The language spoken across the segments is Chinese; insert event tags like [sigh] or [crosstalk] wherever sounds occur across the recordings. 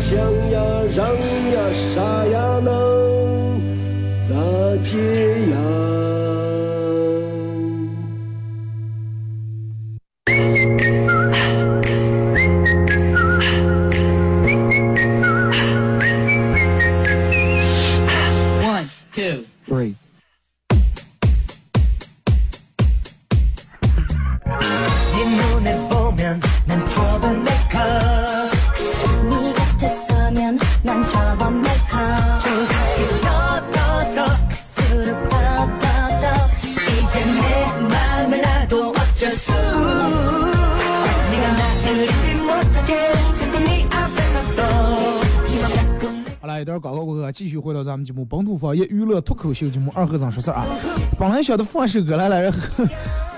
抢呀让呀啥呀能咋接呀？继续回到咱们节目《本土方言娱乐脱口秀》节目二和尚说事啊！本来想的放首歌来了，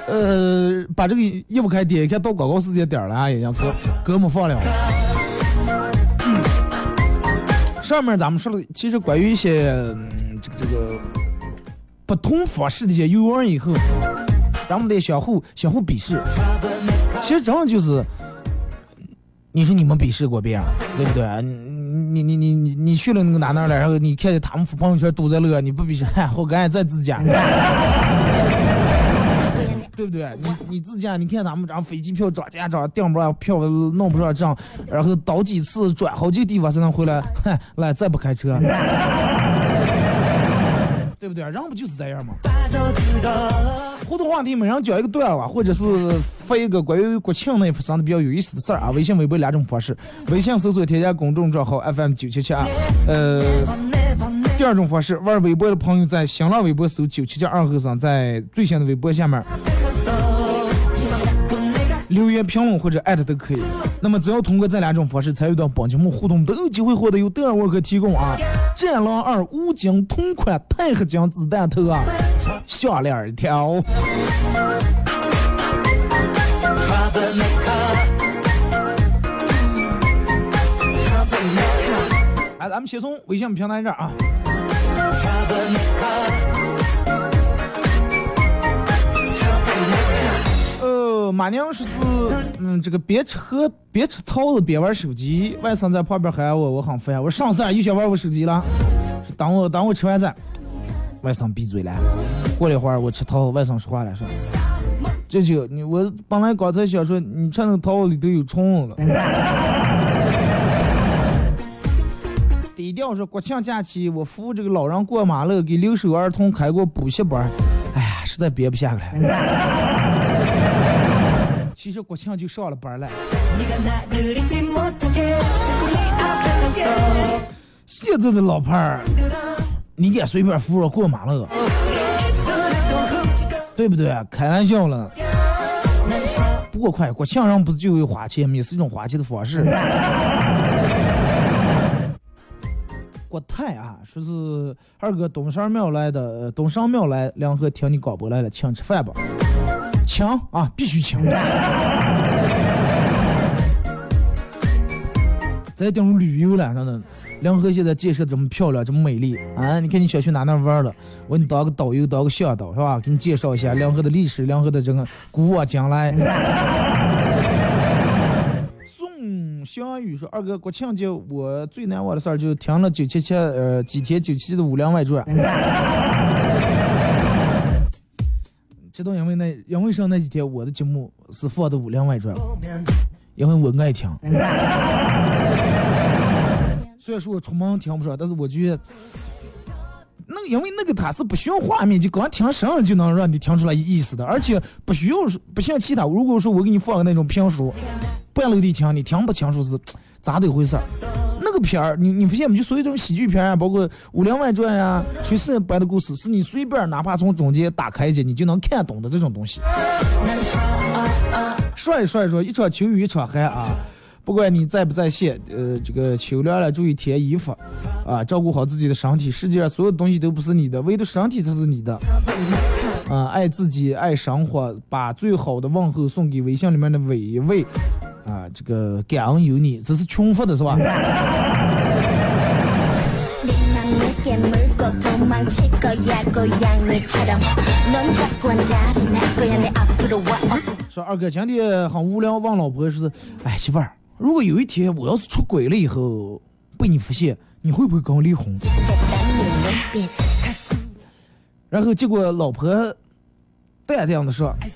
呃，把这个一不开点，看到广告时间点了啊，也让歌歌没放了。上面咱们说了，其实关于一些这个这个不同方式的一些游玩以后，咱们得相互相互鄙视。其实真的就是，你说你们鄙视过别人，对不对？你你你你你去了那个哪哪了？然后你看见他们发朋友圈都在乐，你不比嗨，活该在自驾，[laughs] 对不对？你你自驾，你看他们这飞机票涨价涨，订不上票，弄不上账，然后倒几次转好几个地方才能回来，嗨，来再不开车，对不对？人不就是这样吗？互动话题，每人讲一个段子，或者是发一个关于国庆那发生的比较有意思的事儿啊。微信、微博两种方式，微信搜索添加公众账号 FM 九七七二。呃，第二种方式，玩微博的朋友在新浪微博搜九七七二和尚，在最新的微博下面留言评论或者艾特都可以。那么只要通过这两种方式参与到本节目互动，都有机会获得由德尔沃克提供啊战狼二五金同款钛合金子弹头啊。项链一条。来，咱们先从微信平台这儿啊。马娘说是，嗯，这个别吃喝，别吃桃子别玩手机，外甥在旁边喊我，我很烦，我上次又想玩我手机了，等我等我吃完再。外甥闭嘴了。过了一会儿，我吃桃子，外甥说话了，说：“这就你我本来刚才想说，你吃那个桃子里头有虫子。”低调说：“国庆假期，我扶这个老人过马路，给留守儿童开过补习班。哎呀，实在憋不下来。其实国庆就上了班了。现在的老派儿。”你敢随便扶我过马路，对不对？开玩笑了。不过快，国庆上不是就有花钱，也是一种花钱的方式。国泰啊，说是二哥东山庙来的，东山庙来，梁河听你广播来了，请吃饭吧。强啊，必须请。[laughs] 在顶旅游了，真的。梁河现在建设这么漂亮，这么美丽啊！你看你想去哪哪玩了？我给你当个导游，当个向导是吧？给你介绍一下梁河的历史，梁河的这个古往今来。[laughs] 宋湘雨说：“二哥，国庆节我最难忘的事儿就听了九七七呃几天九七七的《武梁外传》。知道因为那因为上那几天我的节目是放的《武林外传》，因为我爱听。[laughs] ”虽然说我出门听不上，但是我觉得，那因为那个它是不需要画面，就光听声就能让你听出来意思的，而且不需要不像其他。如果说我给你放个那种评书，半路的听，你听不清楚是咋的一回事儿。那个片儿，你你发现没？就所有这种喜剧片啊，包括《武林外传》呀、炊事班的故事，是你随便哪怕从中间打开一节，你就能看懂的这种东西。说一说一，场秋雨一场寒啊。不管你在不在线，呃，这个秋凉了注意添衣服，啊，照顾好自己的身体。世界上所有东西都不是你的，唯独身体才是你的。啊，爱自己，爱生活，把最好的问候送给微信里面的每一位。啊，这个感恩有你，这是穷发的是吧？说二哥今天很无聊，问老婆说：“哎，媳妇儿，如果有一天我要是出轨了以后被你发现，你会不会跟我离婚？”然后结果老婆淡淡的说：“哎，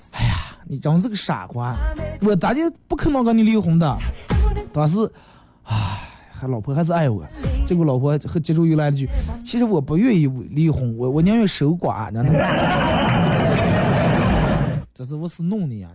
你真是个傻瓜，我咋的不可能跟你离婚的。”当时，唉，还老婆还是爱我。结果老婆和接着又来了句：“其实我不愿意离婚，我我宁愿守寡呢。” [laughs] 这是我是弄的呀！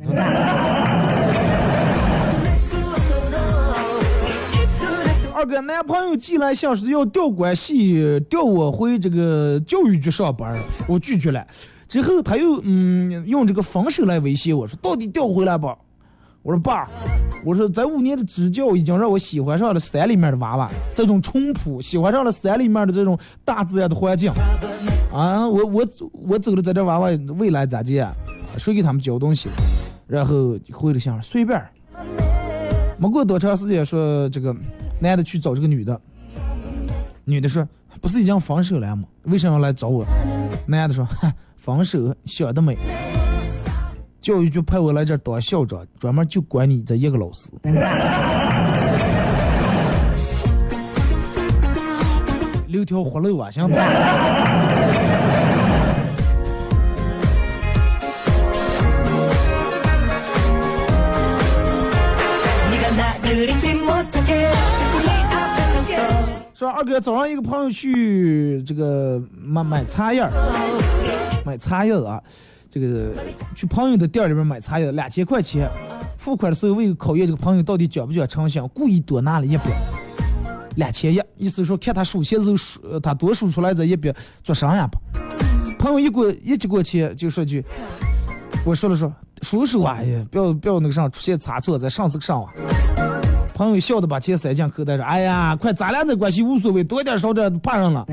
二哥，男朋友寄来信是要调关系，调我回这个教育局上班，我拒绝了。之后他又嗯用这个分手来威胁我说，到底调回来不？我说爸，我说在五年的支教已经让我喜欢上了山里面的娃娃，这种淳朴，喜欢上了山里面的这种大自然的环境。啊，我我我走了，在这娃娃未来咋地？谁给他们教东西？然后回了信，随便。没过多长时间，说这个男的去找这个女的，女的说不是已经分手了吗？为什么要来找我？男的说分手想得美，教育局派我来这当校长，专门就管你这一个老师。[laughs] 留条活路啊，行不？说二哥，早上一个朋友去这个买买茶叶买茶叶啊，这个去朋友的店里边买茶叶，两千块钱。付款的时候为考验这个朋友到底讲不讲诚信，故意多拿了一笔，两千一，意思说看他数钱时候数，他多数出来这一笔做啥呀吧？朋友一过一接过钱就说句，我说了说，数数啊，呀不要不要那个啥出现差错，在上次上啊。朋友笑的把钱塞进口袋说：“哎呀，快，咱俩这关系无所谓，多点少点怕上了。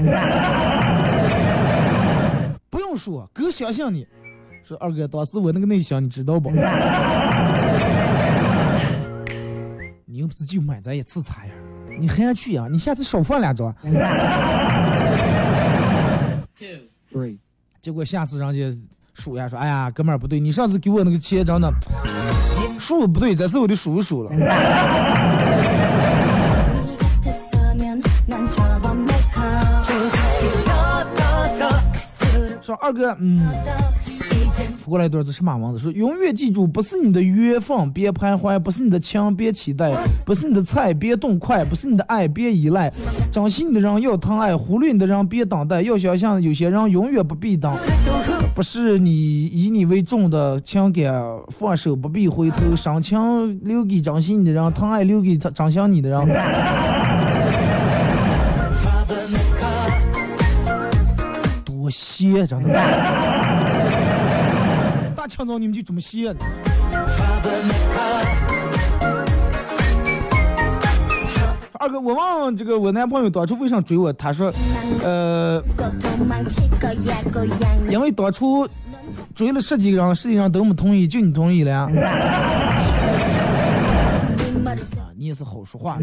说，哥相信你。说二哥，当时我那个内向，你知道不？[laughs] 你又不是就买咱一次茶呀，你还要去呀？你下次少放两张。结果下次人家数呀说：哎呀，哥们儿不对，你上次给我那个钱真的。数不对，这次我得数数了。说二哥，嗯，扶过来一段子什么文字？说永远记住，不是你的缘分别徘徊，不是你的情别期待，不是你的菜别动筷，不是你的爱别依赖。珍惜你的人要疼爱，忽略你的人别等待。要想象有些人永远不必等。不是你以你为重的情感放手，不必回头。深情留给珍惜你的人，疼爱留给他珍惜你的人。多谢，真的。大清早你们就这么谢？二哥，我问这个我男朋友当初为啥追我，他说，呃，因为当初追了十几个人，十几个人都没同意，就你同意了呀。啊。你也是好说话。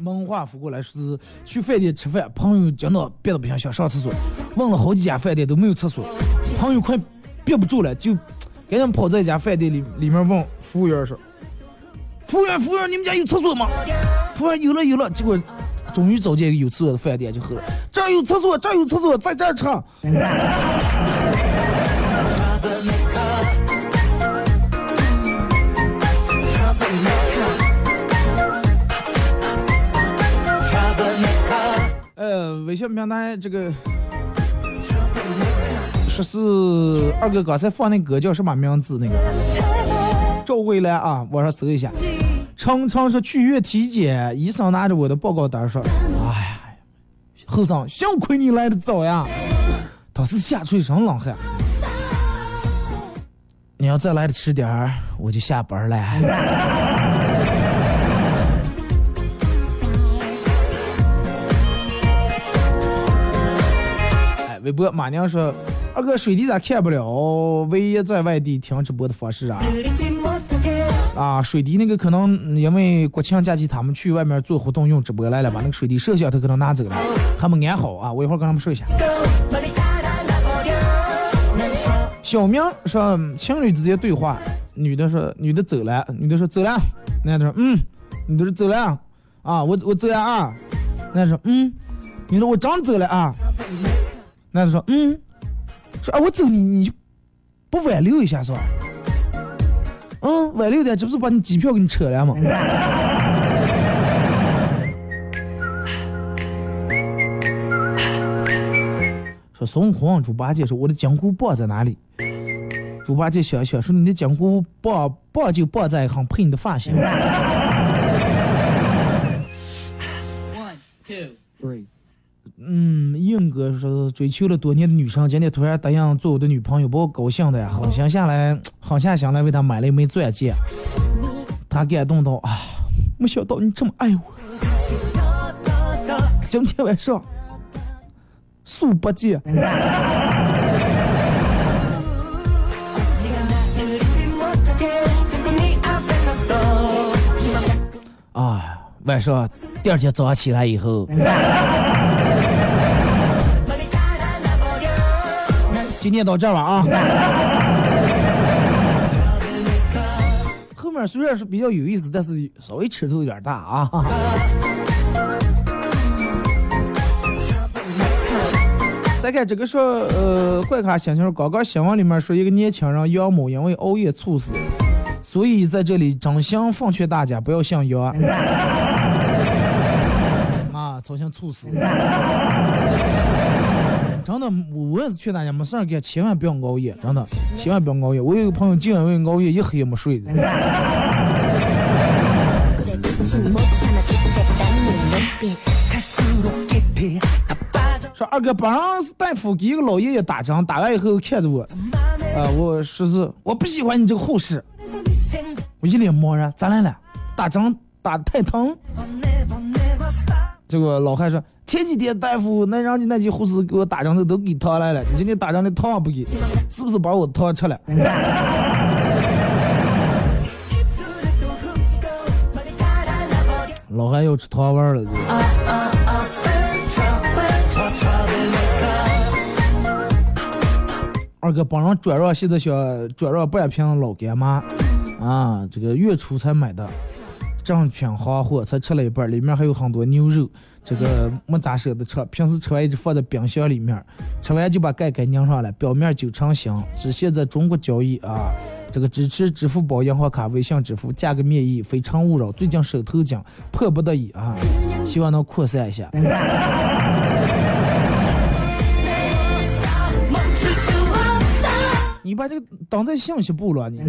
梦话扶过来是去饭店吃饭，朋友讲到憋得不行，想上厕所，问了好几家饭店都没有厕所，朋友快憋不住了，就赶紧跑在一家饭店里里面问服务员说：“服务员，服务员，你们家有厕所吗？”服务员有了有了，结果 [laughs] 终于找见一个有厕所的饭店就喝了，这儿有厕所，这儿有厕所，在这儿吃。呃，微信平台这个说是二哥刚才放那歌叫什么名字？那个赵桂兰啊，网上搜一下。常常说去医院体检，医生拿着我的报告单说：“哎呀，后生，幸亏你来的早呀。”当时吓出一身冷汗。你要再来的迟点儿，我就下班了。[laughs] 哎，微博马娘说：“二哥，水滴咋看不了？唯一在外地听直播的方式啊。”啊，水滴那个可能因为国庆假期他们去外面做活动用直播来了，把那个水滴摄像头可能拿走了，还没安好啊。我一会儿跟他们说一下。小明说情侣之间对话，女的说女的走了，女的说走了，男的说嗯，女的说走了啊，我我走了啊，男的说嗯，你说我真走了啊，男的说嗯，说啊我走你你不挽留一下是吧？嗯，晚六点，这不是把你机票给你扯了吗？说孙悟空，猪八戒说我的金箍棒在哪里？猪八戒想想说你的金箍棒棒就棒在很配你的发型。One two three。嗯，硬哥说追求了多年的女生，今天突然答应做我的女朋友，把我高兴的呀，狠心下来，[tsk] 狠下心来为她买了一枚钻戒。他感动到啊，没想到你这么爱我。今天晚上，速八戒。啊，晚上第二天早上起来以后。今天到这儿了啊！[laughs] 后面虽然是比较有意思，但是稍微尺度有点大啊。[laughs] 再看这个说，呃，怪咖心情刚刚新闻里面说一个年轻人杨某因为熬夜猝死，所以在这里真心奉劝大家不要信谣啊，操心猝死。[laughs] 真的，我也是劝大家没事儿干，千万不要熬夜，真的，千万不要熬夜。我有个朋友就因为熬夜一黑也没睡的。[laughs] 说二哥，本上大夫给一个老爷爷打针，打完以后看着我，啊，我说是我不喜欢你这个护士，我一脸茫然，咋来了？打针打的太疼。这个老汉说。前几天大夫那让你那几护士给我打针的都给烫来了，你今天打针的糖不给，是不是把我糖吃了？[laughs] 老汉要吃糖丸了。二哥帮人转让，现在想转让半瓶老干妈，啊，这个月初才买的，正品行货，才吃了一半，里面还有很多牛肉。这个没咋舍得吃，平时吃完一直放在冰箱里面，吃完就把盖给拧上了，表面就成型。只现在中国交易啊，这个支持支付宝、银行卡、微信支付，价格免疫，非诚勿扰。最近手头紧，迫不得已啊，希望能扩散一下。[laughs] 你把这个当在信息部了，你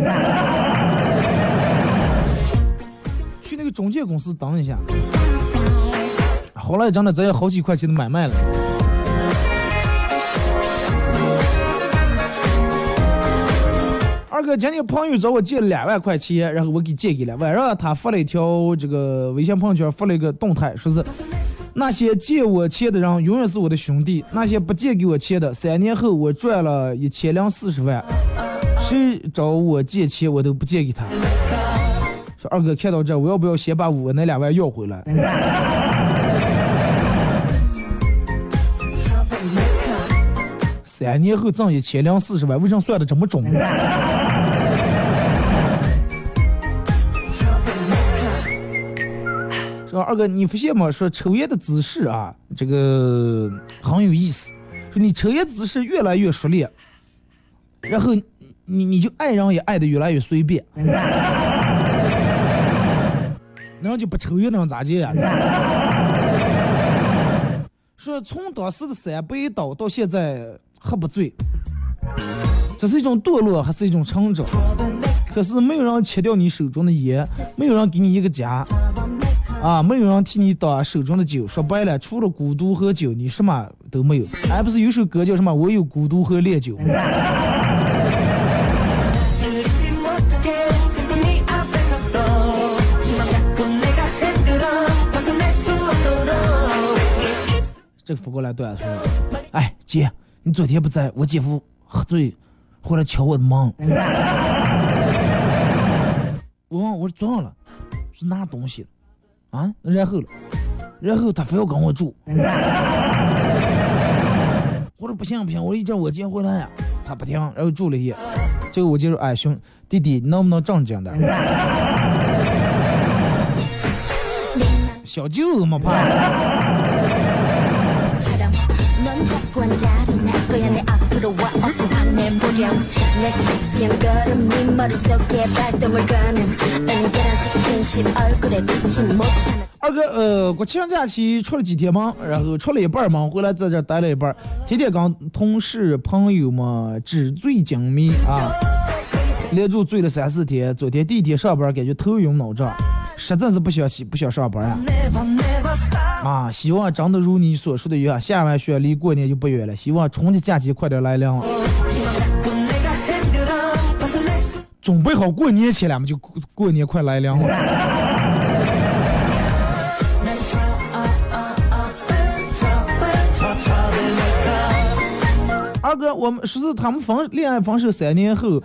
个中介公司等一下。后来，真的，咱有好几块钱的买卖了。二哥，今天朋友找我借两万块钱，然后我给借给了。晚上他发了一条这个微信朋友圈，发了一个动态，说是那些借我钱的人永远是我的兄弟，那些不借给我钱的，三年后我赚了一千零四十万，谁找我借钱我都不借给他。二哥看到这，我要不要先把我那两万要回来？三年后挣一千零四十万，为什么算的这么准？说二哥，你发现吗？说抽烟的姿势啊，这个很有意思。说你抽烟姿势越来越熟练，然后你你就爱人也爱的越来越随便，那就不抽烟能咋地呀？[laughs] 说从当时的三杯倒到现在。喝不醉，这是一种堕落还是一种成长？可是没有人切掉你手中的烟，没有人给你一个家，啊，没有人替你挡手中的酒。说白了，除了孤独和酒，你什么都没有。哎，不是有首歌叫什么？我有孤独和烈酒。这个扶过来段子说：“哎，姐，你昨天不在，我姐夫喝醉回来敲我的门。我问我说撞了，是拿东西啊？然后了，然后他非要跟我住。我说不行不行，我一叫我姐回来呀，他不听，然后住了一夜。这个我就说：哎兄弟弟，你能不能正经点？小舅子嘛怕。” 거야 내 앞으로 와 어서 화내보렴 내 섹시한 걸음 네 머릿속에 발동을 거는 은근한 스킨십 얼굴에 비친 못 참는 二哥，呃，国庆假期出了几天忙，然后出了一半儿忙，回来在这儿待了一半儿，天天跟同事朋友们纸醉金迷啊，连住醉了三四天。昨天第一天上班，感觉头晕脑胀，实在是不想起不想上班啊。 啊希望长得如你所说的一样下完雪离过年就不远了希望春节假期快点来临准备好过年前俺们就过过年快来临了。二哥我们说是他们分恋爱分手三年后。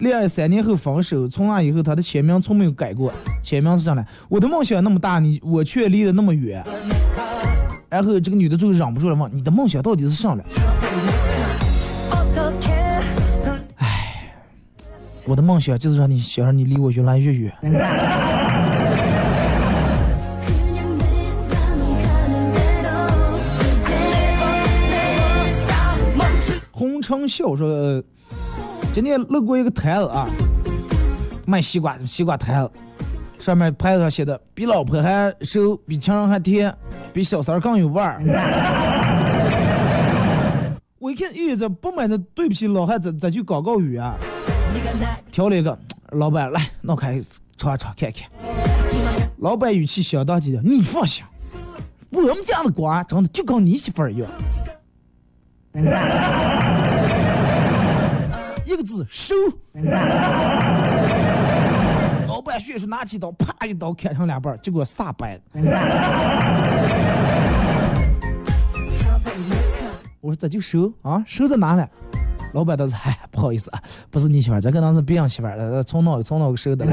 恋爱三年后分手，从那以后他的签名从没有改过。签名是这样的：我的梦想那么大，你我却离得那么远。然后这个女的最后忍不住了，问：你的梦想到底是什么？哎，我的梦想就是让你，想让你离我越来越远。红城秀说。今天路过一个摊子啊卖西瓜的西瓜摊子上面牌子上写的比老婆还瘦比情人还甜比小三更有味儿。[laughs] 我一看咦，这不买的对不起老汉子咱去广告语啊？挑了一个老板来弄开尝尝看看老板语气相当姐姐你放心我们家的瓜长得就跟你媳妇儿一样。字收。[laughs] 老板迅速拿起刀，啪一刀砍成两半，结果撒掰。[laughs] 我说这就收啊，收在哪呢？老板当时，哎，不好意思啊，不是你媳妇儿，这可能是别人媳妇儿的，从哪从哪个收的。[laughs]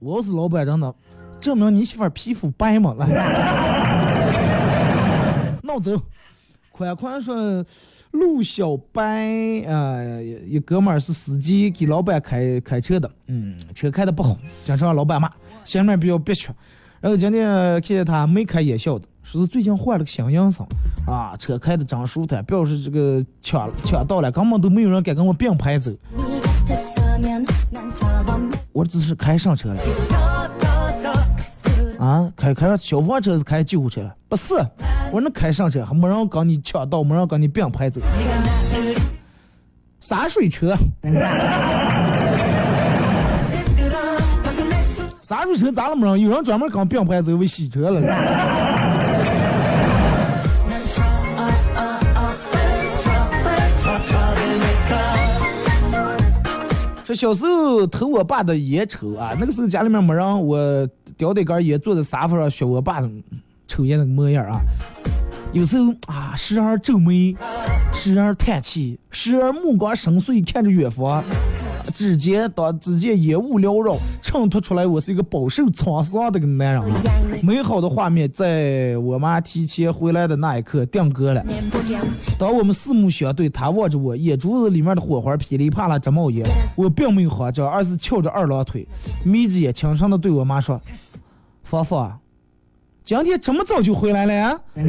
我要是老板，真的，证明你媳妇儿皮肤白嘛，来，闹走。款款说，陆小白啊、呃，一哥们儿是司机，给老板开开车的，嗯，车开的不好，经常让老板骂，心里面比较憋屈。然后今天看见他眉开眼笑的，说是最近换了个新颜生，啊，车开的真舒坦，表示这个抢抢到了，根本都没有人敢跟我并排走。我只是开上车了，啊，开开上消防车是开救护车了，不是。我能开上车还没人跟你抢道，没人跟你并排走。洒水车，[laughs] 洒水车咋了没人？有人专门跟并排走为洗车了。[laughs] 说小时候偷我爸的烟抽啊，那个时候家里面没人，我叼着一根烟坐在沙发上学我爸抽烟那个模样啊。有时候啊，时而皱眉，时而叹气，时而目光深邃，看着远方。指尖当指尖烟雾缭绕，衬托出来我是一个饱受沧桑的个男人。美好的画面在我妈提前回来的那一刻定格了。当我们四目相对，她望着我，眼珠子里面的火花噼里啪啦直冒烟。我并没有慌张，而是翘着二郎腿，眯着眼轻声的对我妈说：“芳芳，今天这么早就回来了呀？” [laughs]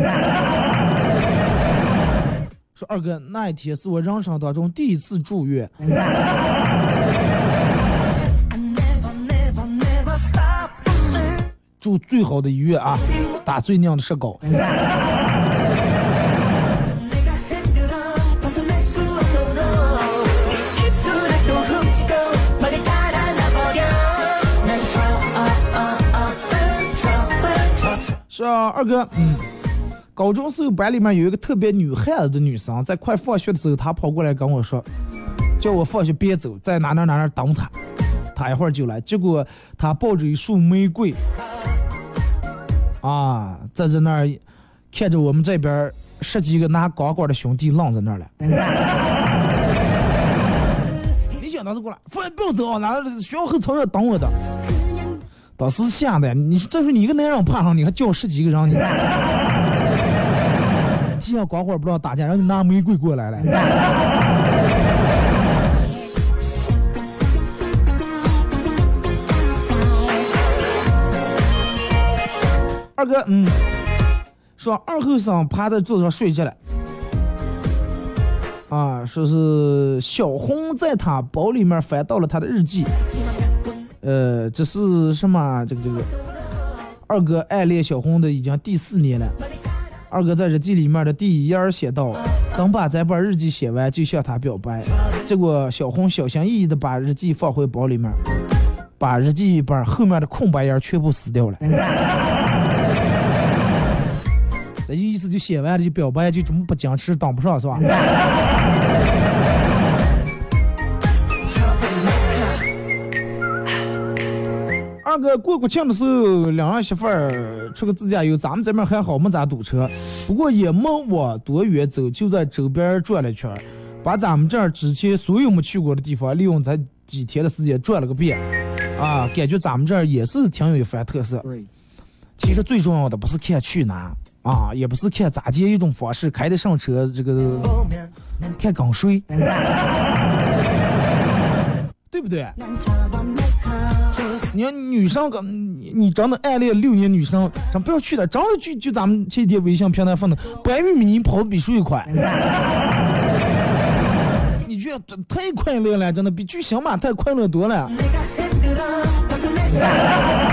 说二哥，那一天是我人生当中第一次住院。[laughs] 住最好的医院啊，打最靓的石膏。[laughs] 二哥，嗯，高中时候班里面有一个特别女汉子的女生，在快放学的时候，她跑过来跟我说，叫我放学别走，在哪哪哪哪等她，她一会儿就来。结果她抱着一束玫瑰，啊，站在那儿看着我们这边十几个拿钢管的兄弟愣在那儿了。[laughs] 你想当时过来，放学不要走啊，哪学校后操场等我的。当时吓得，你说这是你一个男人爬上，你还叫十几个人，你 [laughs] 既然光棍不知道打架，让你拿玫瑰过来了。[laughs] 二哥，嗯，说二后生趴在桌子上睡着了，啊，说是小红在他包里面翻到了他的日记。呃，这是什么？这个这个，二哥暗恋小红的已经第四年了。二哥在日记里面的第一页写道：“等把这本日记写完，就向她表白。”结果小红小心翼翼的把日记放回包里面，把日记本后面的空白页全部撕掉了。[laughs] 这意思就写完了就表白，就这么不矜持，当不上是吧？二哥过国庆的时候，两儿媳妇儿出个自驾游，咱们这边还好没咋堵车，不过也没往多远走，就在周边转了一圈，把咱们这儿之前所有没去过的地方，利用咱几天的时间转了个遍，啊，感觉咱们这儿也是挺有一番特色。其实最重要的不是看去哪啊，也不是看咋接一种方式开的上车，这个看刚睡，[laughs] 对不对？你看女生个你你真的暗恋六年女生，咱不要去的，真的就就咱们这天微信平台放的，白玉米你跑的比谁快。[laughs] 你觉得太快乐了，真的比巨星马太快乐多了。[laughs]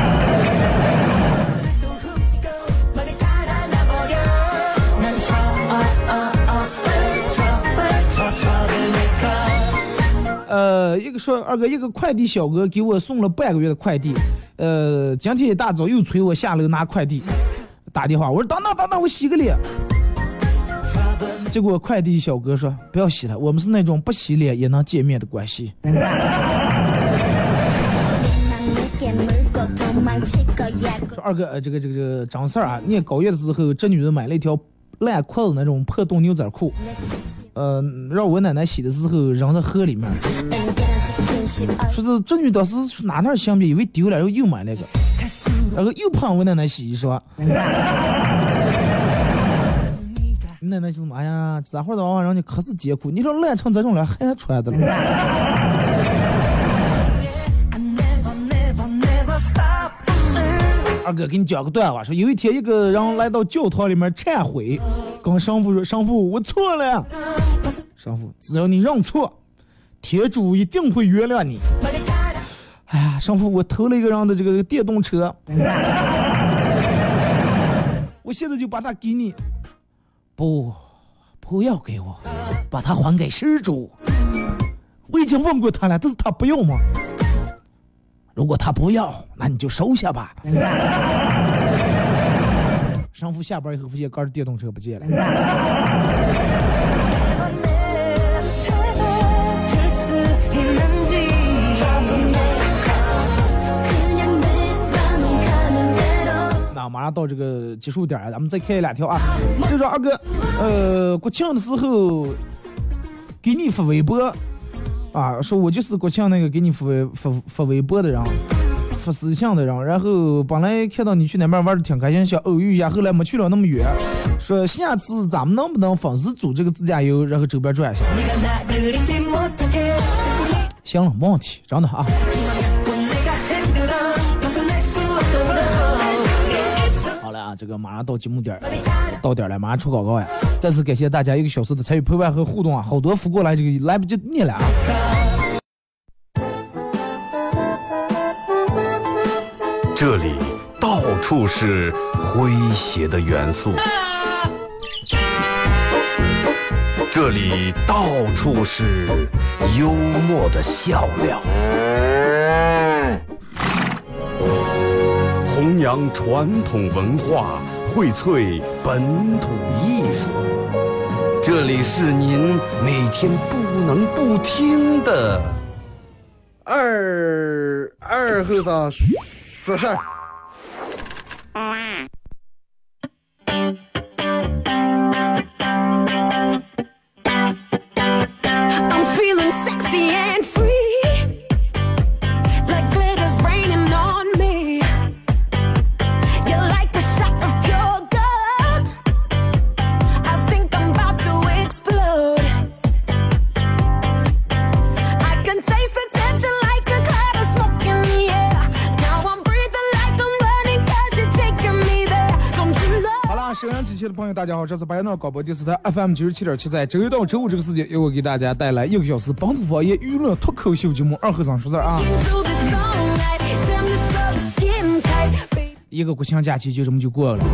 呃，一个说二哥，一个快递小哥给我送了半个月的快递，呃，今天一大早又催我下楼拿快递，打电话我说等等等等，我洗个脸。结果快递小哥说不要洗了，我们是那种不洗脸也能见面的关系。说二哥，呃，这个这个这个张四啊，念高一的时候，这女人买了一条烂裤子那种破洞牛仔裤。呃，让我奶奶洗的时候扔在河里面，说是这女当时哪哪想不以为丢了，然后又买那个，然后又胖我奶奶洗衣裳。你奶奶就是妈，呀，这会儿的娃娃让你可是艰苦，你说烂成这种了还穿的了。二哥给你讲个段话，说有一天一个人来到教堂里面忏悔，跟神父说：“神父，我错了。”神父，只要你认错，天主一定会原谅你。哎呀，神父，我偷了一个人的这个电动车，[laughs] 我现在就把它给你。不，不要给我，把它还给施主。我已经问过他了，但是他不要吗？如果他不要，那你就收下吧。[laughs] 神父下班以后发现哥的电动车不见了。那马上到这个结束点儿，咱们再看两条啊。就说二哥，呃，国庆的时候给你发微博。啊，说我就是国庆那个给你发发发微博的人，发私信的人。然后本来看到你去那边玩的挺开心，想偶遇一下，后来没去了那么远。说下次咱们能不能分时组这个自驾游，然后周边转一下？行了，没问题，真的啊。好了啊，这个马上到节目点儿，到点儿了，马上出广告呀。再次感谢大家一个小时的参与陪伴和互动啊，好多福过来这个来不及念了啊。这里到处是诙谐的元素，这里到处是幽默的笑料，弘扬传统文化。荟萃本土艺术，这里是您每天不能不听的。二二和尚说事儿。朋友，大家好，这是白鸟广播电视台 FM 九十七点七，在周一到周五这个时间，由我给大家带来一个小时本土方言娱乐脱口秀节目《二和尚说事儿》啊。一个国庆假期就这么就过了，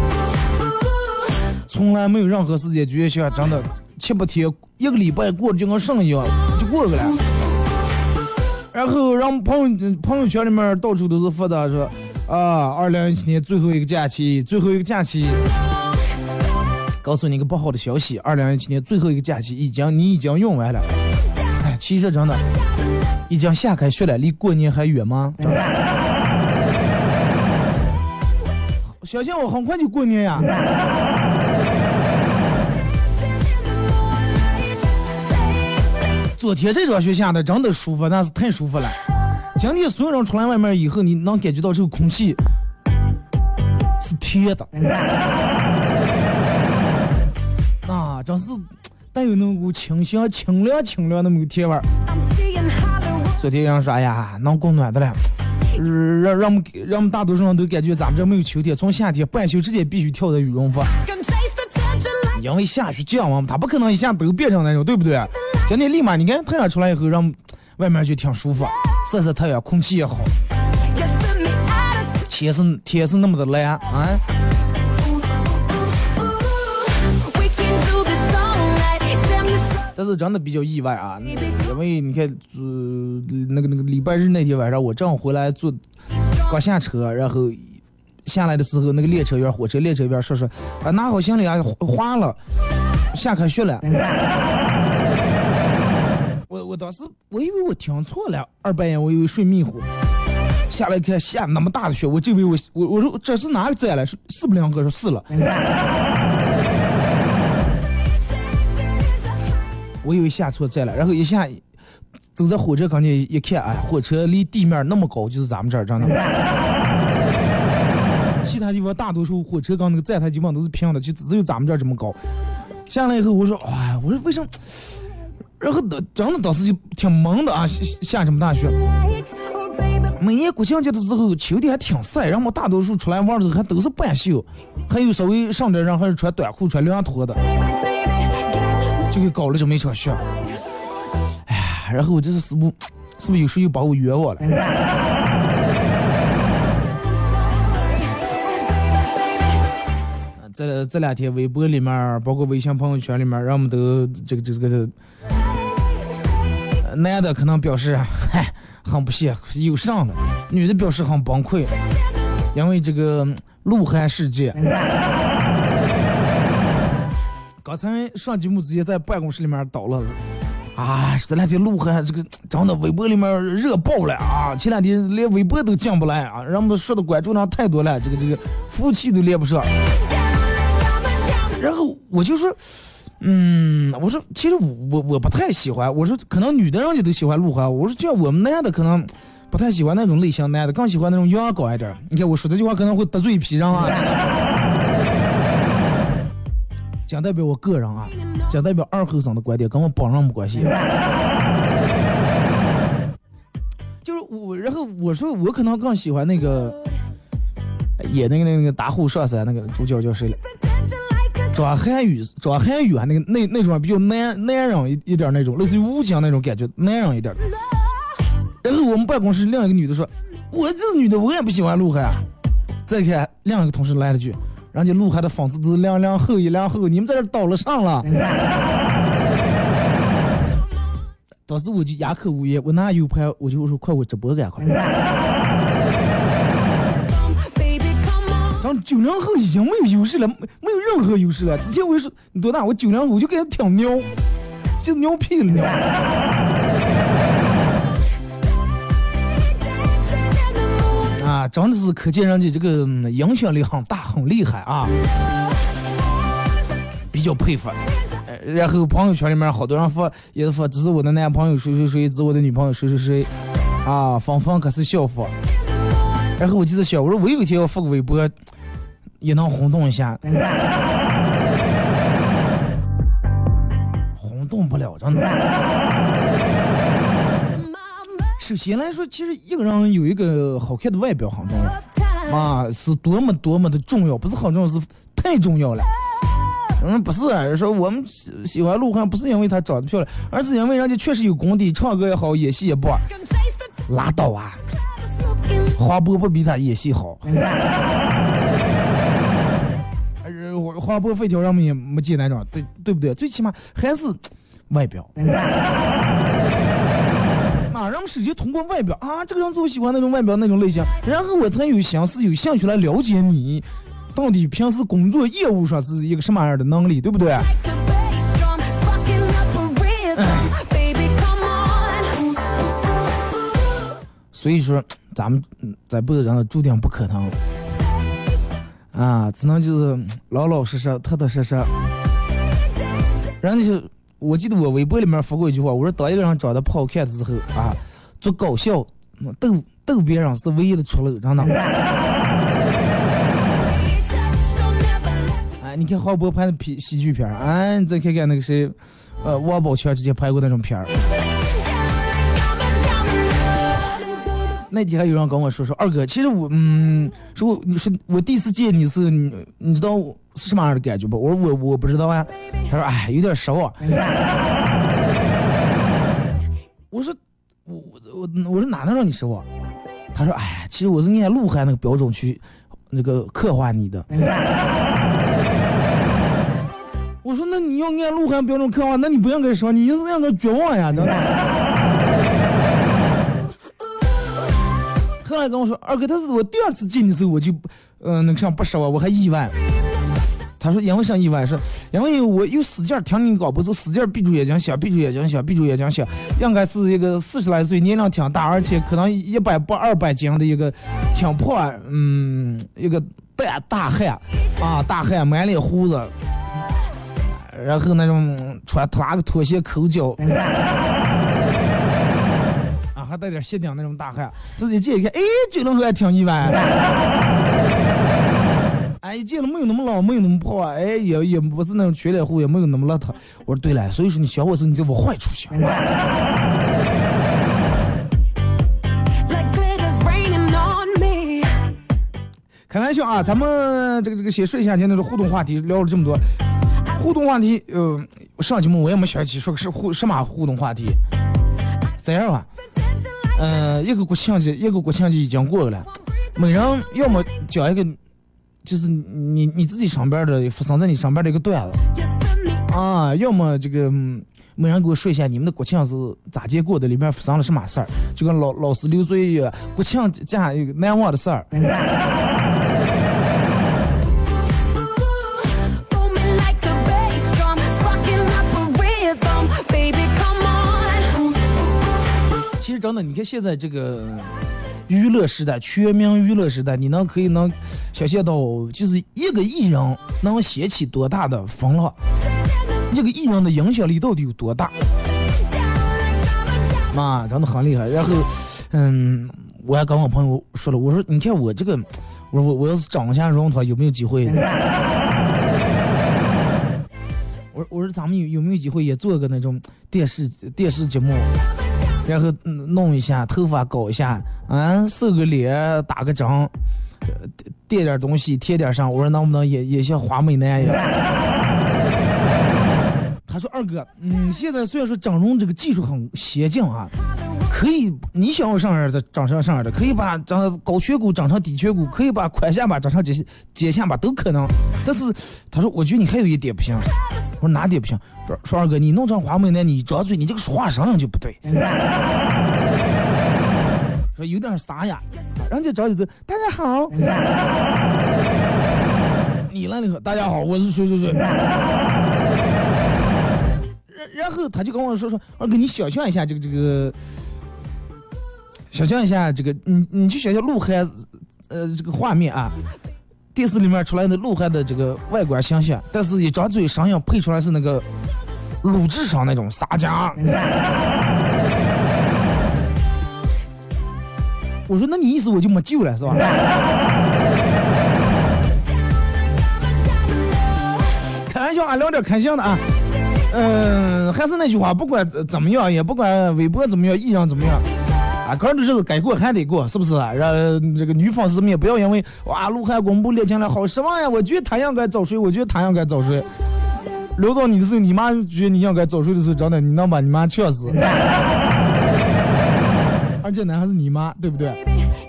从来没有任何时间觉得像真的七八天一个礼拜过得就跟上一样，就过去了。然后让朋友朋友圈里面到处都是发的说啊，二零一七年最后一个假期，最后一个假期。告诉你一个不好的消息，二零一七年最后一个假期已经你已经用完了。哎，其实真的已经下开学了，离过年还远吗？真的相信我，很快就过年呀。昨天这场雪下的真的舒服，那是太舒服了。今天所有人出来外面以后，你能感觉到这个空气是甜的，真是带有那股清香、清凉、清凉那么个甜味儿。昨天有人说，哎呀，能供暖的了，呃让让我们让我们大多数人都感觉咱们这没有秋天，从夏天半袖直接必须跳的羽绒服因为下雪降温，它不可能一下都变成那种，对不对？今天立马你看太阳出来以后，让外面就挺舒服，晒晒太阳，空气也好天是天是那么的蓝啊。但是真的比较意外啊，因为你看，呃，那个那个礼拜日那天晚上，我正好回来坐，刚下车，然后下来的时候，那个列车员、火车列车员说说，啊，拿好行李啊，花了，下开学了。[laughs] 我我当时我以为我听错了，二半夜我以为睡迷糊，下来看下那么大的雪，我就以为我我我说这是哪个载了？是是不两个？说是了。我以为下错站了，然后一下走在火车刚前一看，哎，火车离地面那么高，就是咱们这儿真的。[laughs] 其他地方大多数火车刚那个站台基本都是平的，就只有咱们这儿这么高。下来以后，我说，哎，我说为什么？然后的真的当时就挺懵的啊，下下这么大雪。每年国庆节的时候，秋天还挺晒，然后大多数出来玩的时候还都是半袖，还有稍微上点人还是穿短裤、穿凉拖的。就给搞了这么一场雪。哎呀，然后我这是是不是不是有时候又把我冤枉了？[laughs] 这这两天微博里面，包括微信朋友圈里面，让我们都这个这个这个，男的可能表示嗨很不屑，有上的；女的表示很崩溃，因为这个鹿晗事件。刚才上节目直接在办公室里面倒了，啊，这两天鹿晗这个真的微博里面热爆了啊！前两天连微博都进不来啊，让我们说的关注量太多了，这个这个服务器都连不上。然后我就说，嗯，我说其实我我不太喜欢，我说可能女的人家都喜欢鹿晗，我说就像我们男的可能不太喜欢那种类型男的，更喜欢那种阳刚一点。你看我说这句话可能会得罪一批人啊。仅代表我个人啊，仅代表二后生的观点，跟我本人没关系。[laughs] 就是我，然后我说我可能更喜欢那个演那个那个那个打虎上山那个主角叫谁来？tension like a 张涵予，张涵予啊，那个那那种比较男男人一一点那种，类似于武将那种感觉，男人一点。然后我们办公室另一个女的说：“我这女的我也不喜欢鹿晗。”再看另一个同事来了句：“人家鹿晗的粉丝都是两两后一两后，你们在这倒了上了。”当时我就哑口无言，我拿 U 盘，我就说快我直播赶快。真九零后已经没有优势了，没没有任何优势了。之前我就说你多大，我九零后我就给他挺尿，就尿屁了尿。啊，真的是可见人家这个影响力很大，很厉害啊，比较佩服。然后朋友圈里面好多人发，也是发，这是我的男朋友谁谁谁，这是我的女朋友谁谁谁，啊，芳芳可是效仿。然后我记得想，我说我有一天要发个微博，也能轰动一下，轰动不了，真的。首先来说，其实一个人有一个好看的外表很重要，啊，是多么多么的重要，不是很重要，是太重要了。嗯，不是说我们喜喜欢鹿晗，不是因为他长得漂亮，而是因为人家确实有功底，唱歌也好，演戏也棒。拉倒啊！花波不比他演戏好，[laughs] 呃花波废条让们也没见那种，对对不对？最起码还是外表。直接通过外表啊，这个人是我喜欢那种外表那种类型，然后我才有心思有兴趣来了解你，到底平时工作业务上是一个什么样的能力，对不对？所以说，咱们嗯在辈子上注定不可能啊，只能就是老老实实、踏踏实实。然后就我记得我微博里面发过一句话，我说当一个人长得不好看的时候啊，做搞笑逗逗别人是唯一的出路，真的。[laughs] 哎，你看黄渤拍的皮喜剧片儿，哎，你再看看那个谁，呃，王宝强之前拍过那种片儿。那天还有人跟我说说二哥，其实我嗯，说我你说我第一次见你是你你知道是什么样的感觉不？我说我我不知道啊。他说哎，有点失望。[laughs] 我说我我我我说哪能让你失望？他说哎，其实我是按鹿晗那个标准去那个刻画你的。[laughs] 我说那你要按鹿晗标准刻画，那你不应该说，你应是让他绝望呀，等等。[laughs] 后来跟我说，二哥，他是我第二次见的时候，我就，嗯、那个像不失望，我还意外。他说因为啥意外？是因为我又使劲听你搞，不是使劲闭住眼睛想，闭住眼睛想，闭住眼睛想，应该是一个四十来岁，年龄挺大，而且可能一百不二百斤的一个挺破，嗯，一个大大汉啊，大汉满脸胡子，然后那种穿拖拉个拖鞋抠脚。[laughs] 啊，还带点鞋顶那种大汉，自己见一看，哎，九零后还挺意外。哎，一见了没有那么老，没有那么胖啊，哎，也也不是那种缺脸户，也没有那么邋遢。我说对了，所以说你想我时候，你就往坏处想。[laughs] 开玩笑啊，咱们这个这个先说一下今天的互动话题，聊了这么多，互动话题，呃，上节目我也没想起说个是互什么互动话题，这样吧，嗯、一个国庆节，一个国庆节已经过去了，每人要么讲一个，就是你你自己上边的发生在你上边的一个段子啊，要么这个。没人给我说一下你们的国庆是咋接过的，里面发生了什么事儿，就跟老老师留作业国庆假一个难忘的事儿。其实真的，你看现在这个娱乐时代，全民娱乐时代，你能可以能想象到，就是一个艺人能掀起多大的风浪，一个艺人的影响力到底有多大？妈，真的很厉害。然后，嗯，我还跟我朋友说了，我说你看我这个，我说我我要是长相容的话，有没有机会？[laughs] 我说我说咱们有有没有机会也做个那种电视电视节目？然后弄一下头发搞一下，啊，瘦个脸，打个针，垫点东西贴点上。我说能不能也也像花美男一样？[laughs] 他说二哥，嗯，现在虽然说整容这个技术很先进啊，可以你想要上样的长成上样的，可以把长高颧骨长成低颧骨，可以把宽下巴长成尖尖下巴都可能。但是他说，我觉得你还有一点不行。我说哪点不行？说说二哥，你弄成花美男，你张嘴，你这个说话声音就不对。[laughs] 说有点沙哑，人家张嘴就大家好。你来了以后，大家好，我是谁谁谁。然然后他就跟我说说，二哥，你想象一下这个这个，想象一下这个，你你去想象鹿晗，呃，这个画面啊，电视里面出来的鹿晗的这个外观形象，但是一张嘴声音配出来是那个鲁智深那种撒娇。[laughs] 我说，那你意思我就没救了是吧？[laughs] 开玩笑啊，聊点开心的啊。嗯，还是那句话，不管怎么样，也不管微博怎么样，艺人怎么样，啊，个人的日子该过还得过，是不是啊？让这个女粉丝们也不要因为哇，鹿晗公布恋情了，好失望呀！我觉得他应该早睡，我觉得他应该早睡。轮到你的时候，你妈觉得你应该早睡的时候，真的你能把你妈呛死。[laughs] 而且呢，还是你妈，对不对？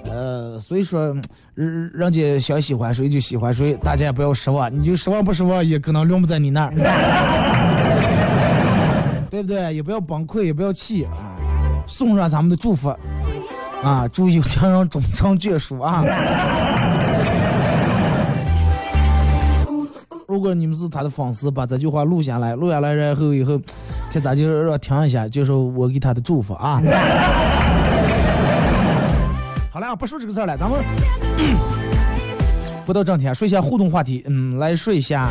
呃，所以说，人人家想喜欢谁就喜欢谁，大家也不要失望。你就失望不失望，也可能轮不在你那儿，[laughs] 对不对？也不要崩溃，也不要气啊！送上咱们的祝福啊！祝有情人终成眷属啊！[laughs] 如果你们是他的粉丝，把这句话录下来，录下来然后以后，看咱就让听一下，就是我给他的祝福啊！[laughs] 好了，不说这个事儿了，咱们 [coughs] 不到正题，说一下互动话题。嗯，来说一下，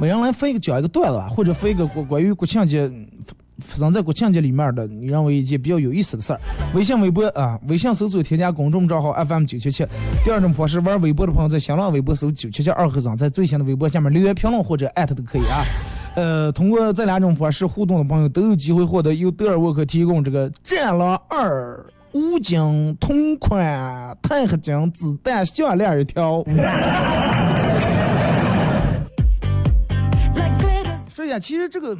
每人来分一个讲一个段子吧，或者分一个关关于国庆节发生在国庆节里面的，你认为一件比较有意思的事儿。微信、微博啊，微信搜索添加公众账号 FM 九七七。第二种方式，玩微博的朋友在新浪微博搜九七七二和尚，在最新的微博下面留言评论或者艾特都可以啊。呃，通过这两种方式互动的朋友都有机会获得由德尔沃克提供这个《战狼二》。五金同款钛合金子弹项链一条。说一下，其实这个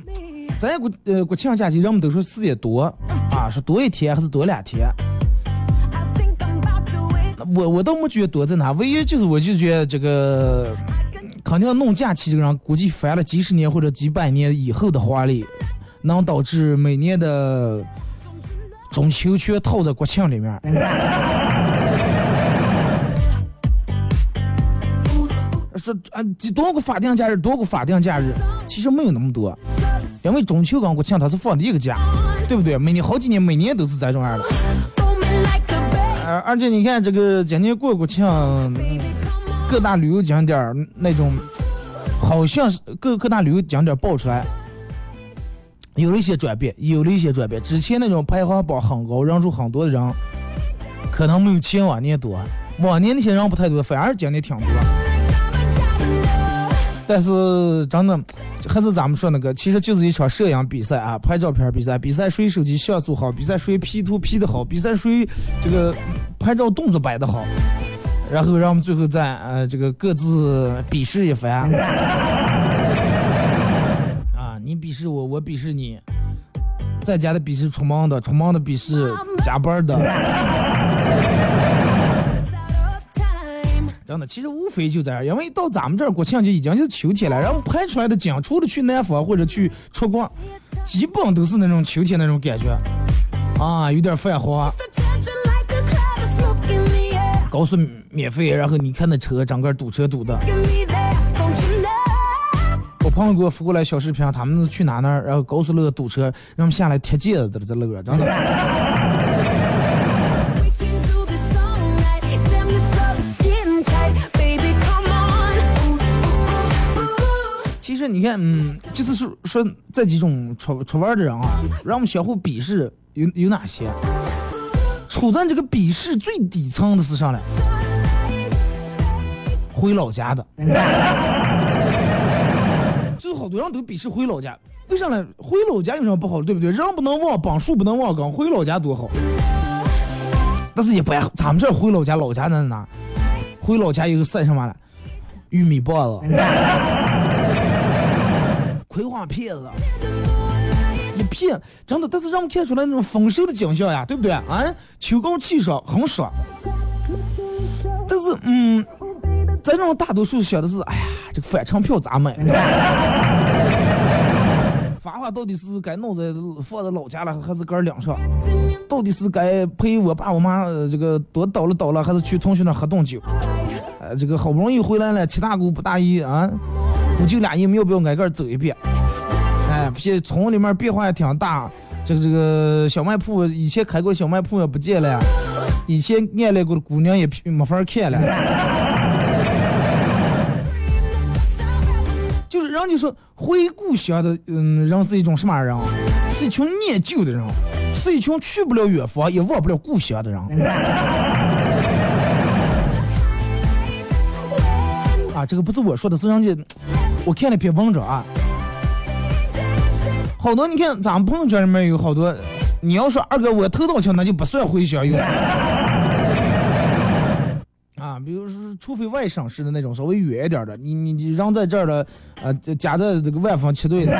咱国呃国庆假期，人们都说时间多啊，是多一天还是多两天？我我倒没觉得多在哪，唯一就是我就觉得这个肯定要弄假期这个人，估计翻了几十年或者几百年以后的花历，能导致每年的。中秋全套在国庆里面，[laughs] 是啊，多个法定假日，多个法定假日，其实没有那么多，因为中秋跟国庆它是放的一个假，对不对？每年好几年，每年都是这种样的。呃，而且你看这个今年过国庆，各大旅游景点那种，好像是各各大旅游景点爆出来。有了一些转变，有了一些转变。之前那种排行榜很高、人数很多的人，可能没有前往年多。往年那些人不太多，反而今年挺多。但是真的，还是咱们说那个，其实就是一场摄影比赛啊，拍照片比赛，比赛谁手机像素好，比赛谁 P 图 P 的好，比赛谁这个拍照动作摆的好，然后让我们最后再呃这个各自比试一番啊。你鄙视我，我鄙视你，在家的鄙视出门的，出门的鄙视加班的。真的，其实无非就这样，因为到咱们这儿国庆节已经是秋天了，然后拍出来的景，除了去南方或者去出国，基本都是那种秋天那种感觉，啊，有点泛黄。高速免费，然后你看那车整个堵车堵的。我朋友给我发过来小视频，他们去哪呢？然后高速路堵车，让他们下来贴戒指在这乐，真的。你看，嗯，就是说说这几种出出玩的人啊，让我们相互鄙视有有哪些？处在这个鄙视最底层的是啥呢？回老家的。[laughs] 就是好多人都鄙视回老家，为啥呢？回老家有什么不好？对不对？人不能忘本，树不能忘根，回老家多好。但是也不爱，咱们这回老家，老家在哪？回老家以后晒什么了？玉米棒子，葵花片子，一片真的。但是让我们看出来那种丰收的景象呀，对不对？啊，秋高气爽，很爽。但是，嗯。咱这种大多数想的是，哎呀，这个返程票咋买？[laughs] 花花到底是该弄在放在老家了，还是搁两上？到底是该陪我爸我妈这个多倒了倒了，还是去同学那喝顿酒？呃这个好不容易回来了，七大姑八大姨啊，姑舅俩人要不要挨个走一遍？哎，现在村里面变化也挺大，这个这个小卖铺以前开过小卖铺也不见了，以前暗恋过的姑娘也没法看了。[laughs] 就是人就说回故乡的，嗯，人是一种什么人？是一群念旧的人，是一群去不了远方也忘不了故乡的人。[laughs] 啊，这个不是我说的，是人家我看了篇文章啊。好多你看咱们朋友圈里面有好多，你要说二哥我头道枪，那就不算回乡用。[laughs] 啊，比如说，除非外省市的那种稍微远一点的，你你你扔在这儿的，呃，夹在这个万方七队的.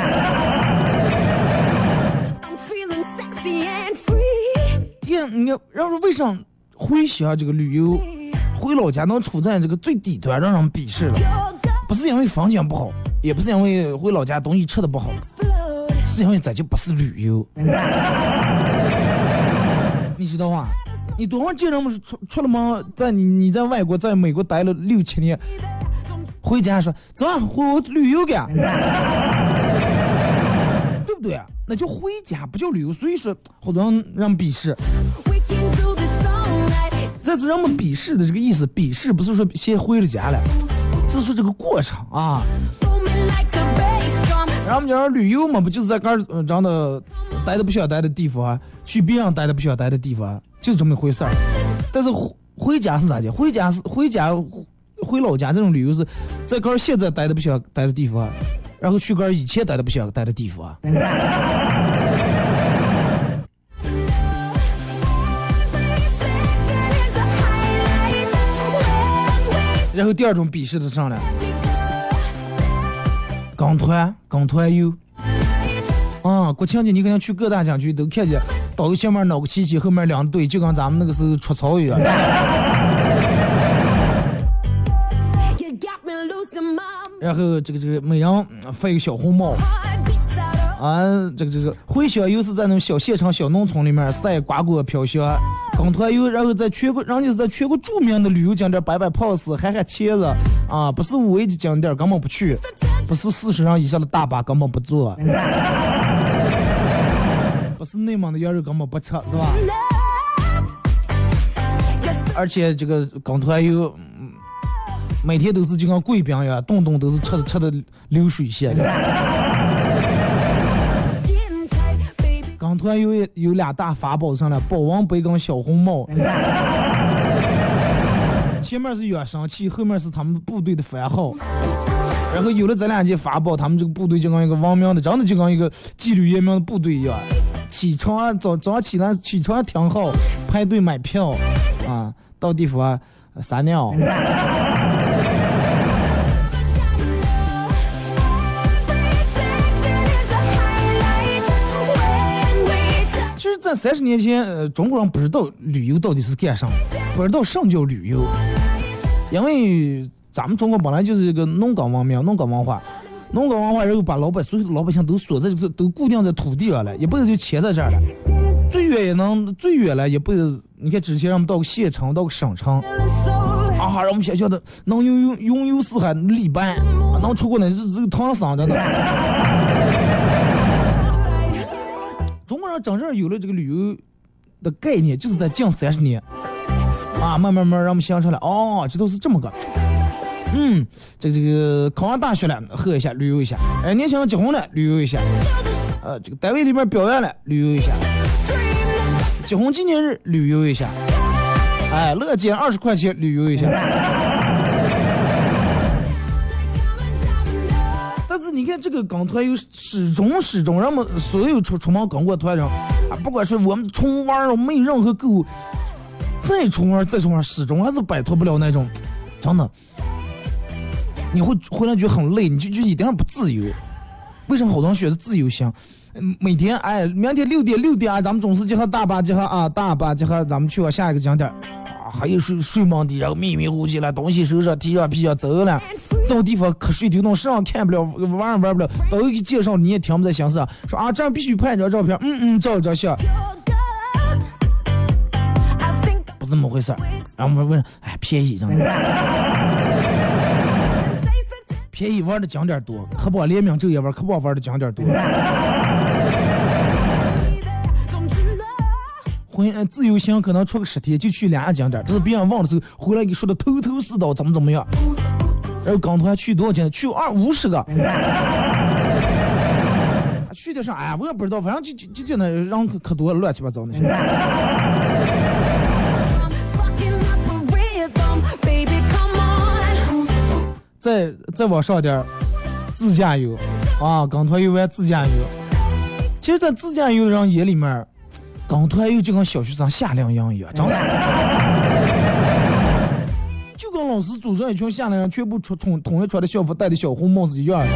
耶，你看，让说为啥回乡这个旅游，回老家能处在这个最底端，让人鄙视了？不是因为风景不好，也不是因为回老家东西吃的不好，是因为这就不是旅游。[laughs] 你知道吗？你多少见人们是出出了门，在你你在外国，在美国待了六七年，回家说走啊，回我旅游去，[laughs] 对不对？那叫回家，不叫旅游。所以说，好多人让鄙视，这是人们鄙视的这个意思。鄙视不是说先回了家了，是这个过程啊。然后我们讲旅游嘛，不就是在这儿呃这样的待的不想待的地方啊，去别人待的不想待的地方啊，就这么一回事儿。但是回回家是咋的？回家是回家回老家这种旅游是在这儿现在待的不想待的地方啊，然后去这儿以前待的不想待的地方然后第二种鄙视的是啥呢？跟团跟团游。啊、国庆节你肯定去各大景区都看见导游前面脑个旗旗，后面两队，就跟咱们那个时候出操一样。然后这个这个每人发一个小红帽啊，这个这个回乡又是在那种小县城、小农村里面晒瓜果飘香，跟团游，然后在全国，人家是在全国著名的旅游景点摆摆 pose、喊喊茄子啊，不是五 A 级景点根本不去，不是四十人以上的大巴根本不坐，不是内蒙的羊肉根本不吃，是吧？而且这个跟团游，每天都是就跟贵宾一样，顿顿都是吃的吃的流水线。团有有俩大法宝上来，保温杯跟小红帽。[laughs] 前面是远声器，后面是他们部队的番号。然后有了这两件法宝，他们这个部队就跟一个文明的，真的就跟一个纪律严明的部队一样。起床早早上起来起床挺好，排队买票，啊，到地方呃撒尿。[laughs] 三十年前，呃，中国人不知道旅游到底是干啥，不知道什么叫旅游，因为咱们中国本来就是一个农耕文明、农耕文化，农耕文化，然后把老百所有的老百姓都锁在这，都固定在土地上了，一辈子就牵在这儿了。最远也能，最远了也不，你看之前让我们到个县城，到个省城，啊，让我们学校的能拥有拥有四海礼拜，啊能出国呢，这这个唐僧的。中国人真正有了这个旅游的概念，就是在近三十年，啊，慢慢慢慢让我们形成了，哦，这都是这么个。嗯，这这个考上大学了，喝一下，旅游一下；哎，年轻人结婚了，旅游一下；呃，这个单位里面表演了，旅游一下；结婚纪念日，旅游一下；哎，乐减二十块钱，旅游一下。你看这个港团有始终始终，让我们所有出出门跟过团人啊，不管是我们重玩儿没有任何购物，再重玩儿再重玩儿，始终还是摆脱不了那种，真的，你会回来觉得很累，你就就一点不自由。为什么好多人选择自由行？每天哎，明天六点六点啊，咱们准时集合大巴集合啊，大巴集合，咱们去往下一个景点还有睡睡梦地，然后迷迷糊糊了，东西收拾，提上皮上走了。[laughs] 到地方瞌睡丢动，身上看不了，玩也玩不了，导游一介绍你也听不在心思，说啊这样必须拍一张照片，嗯嗯，照一张相不是那么回事儿。后我问，哎，便宜，真的。便宜玩的景点多，可不连名这也玩，可不玩的景点多。婚自由行可能出个十天就去两个景点，这是别人问的时候回来给说的头头是道，怎么怎么样。然后刚团去多少景点？去二五十个。去的上哎呀，我也不知道，反正就就就就那人可可多了，乱七八糟那些。再再往上点，自驾游啊，跟团游玩自驾游。其实，在自驾游的人眼里面，跟团游就跟小学生夏令营一样，真的。就跟老师组织一群夏令营，全部穿统统一穿的校服，戴的小红帽子一样的。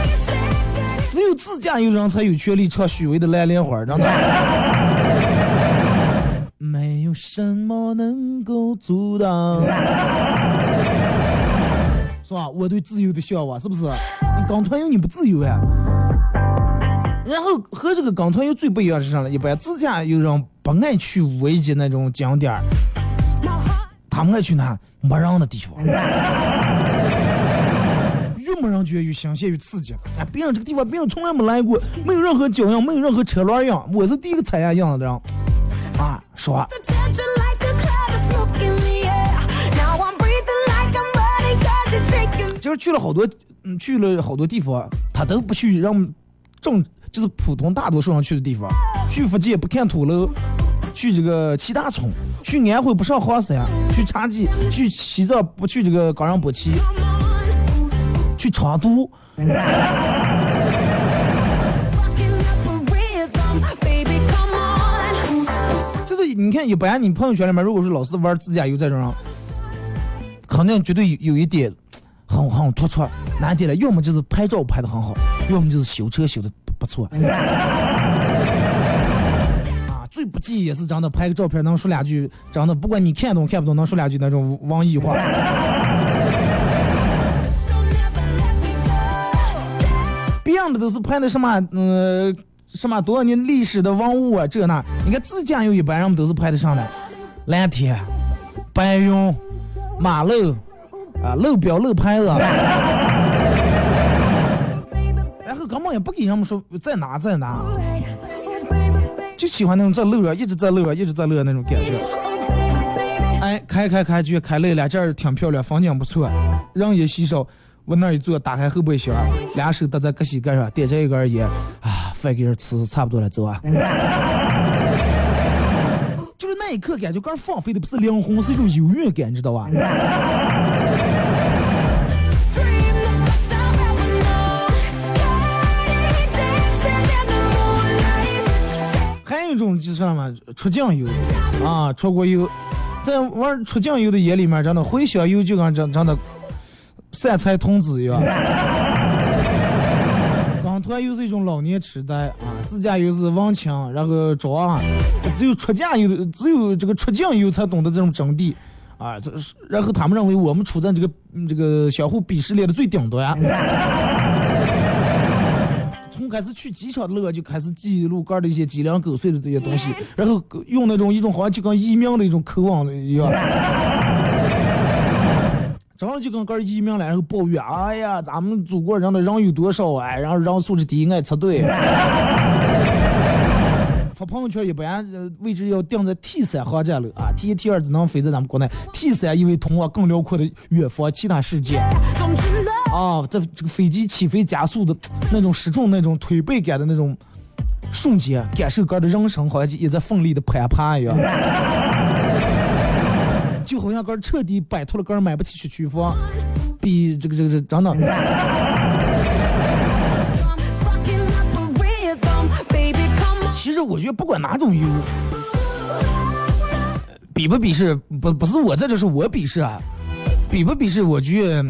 只有自驾游人才有权利唱许巍的《蓝莲花》，真的。没有什么能够阻挡。[laughs] 是吧？我对自由的向往，是不是？你跟团游你不自由呀？然后和这个跟团游最不一样是啥呢？一般自驾游人不爱去危险那种景点儿，他们爱去哪没人的地方。越没人，觉得越新鲜越刺激。哎，别人这个地方别人从来没来过，没有任何脚印，没有任何车轮印，我是第一个踩下印的人。啊，说。就是去了好多，嗯，去了好多地方，他都不去让正，就是普通大多数人去的地方。去福建不看土楼，去这个七大村，去安徽不上黄山，去茶几，去西藏不去这个冈仁波齐，去成都。这个你看，一般你朋友圈里面，如果是老是玩自驾游这种，肯定绝对有有一点。很很突出，难点了，要么就是拍照拍的很好，要么就是修车修的不错。[laughs] 啊，最不济也是真的拍个照片能说两句，真的不管你看懂看不懂，能说两句那种网易话。[laughs] 别样的都是拍的什么，嗯，什么多少年历史的文物啊，这那。你看自驾游一般人们都是拍的上的蓝天、白云、马路。啊，路标路牌子，根本也不给人们说在哪在哪，就喜欢那种在路上一直在路上一直在路那种感觉。哎，开开开就开累了，这儿挺漂亮，风景不错，人也稀少。往那一坐，打开后备箱，两手搭在隔膝盖上，点着一根烟，啊，饭给人吃，差不多了，走啊。[laughs] 就是那一刻感觉，刚放飞的不是灵魂，是一种优越感，你知道吧？种就是什么出境游啊，出国游，在玩出境游的眼里面，真的回乡游就跟真真的散财童子一样。[laughs] 跟团游是一种老年痴呆啊，自驾游是忘情，然后装，只有出境游，只有这个出境游才懂得这种真谛啊。这然后他们认为我们处在这个这个相互鄙视链的最顶端。从开始去机场的路就开始记录杆的一些鸡零狗碎的这些东西，然后用那种一种好像就跟移民的一种口吻一样。[laughs] 真的就跟个移民了，然后抱怨，哎呀，咱们祖国人的人有多少哎，然后人素质低，爱插队。发朋友圈一般位置要定在 T 三航站楼啊，T 一 T 二只能飞在咱们国内，T 三因为通往更辽阔的远方其他世界。啊，这这个飞机起飞加速的那种失重、那种推背感的那种瞬间，感受哥的人生好像也在奋力的攀爬一样。[laughs] 就好像哥彻底摆脱了哥买不起学区房，比这个这个这真的。其实我觉得不管哪种优，比不鄙视不不是我在这就是我鄙视啊，比不鄙视我觉得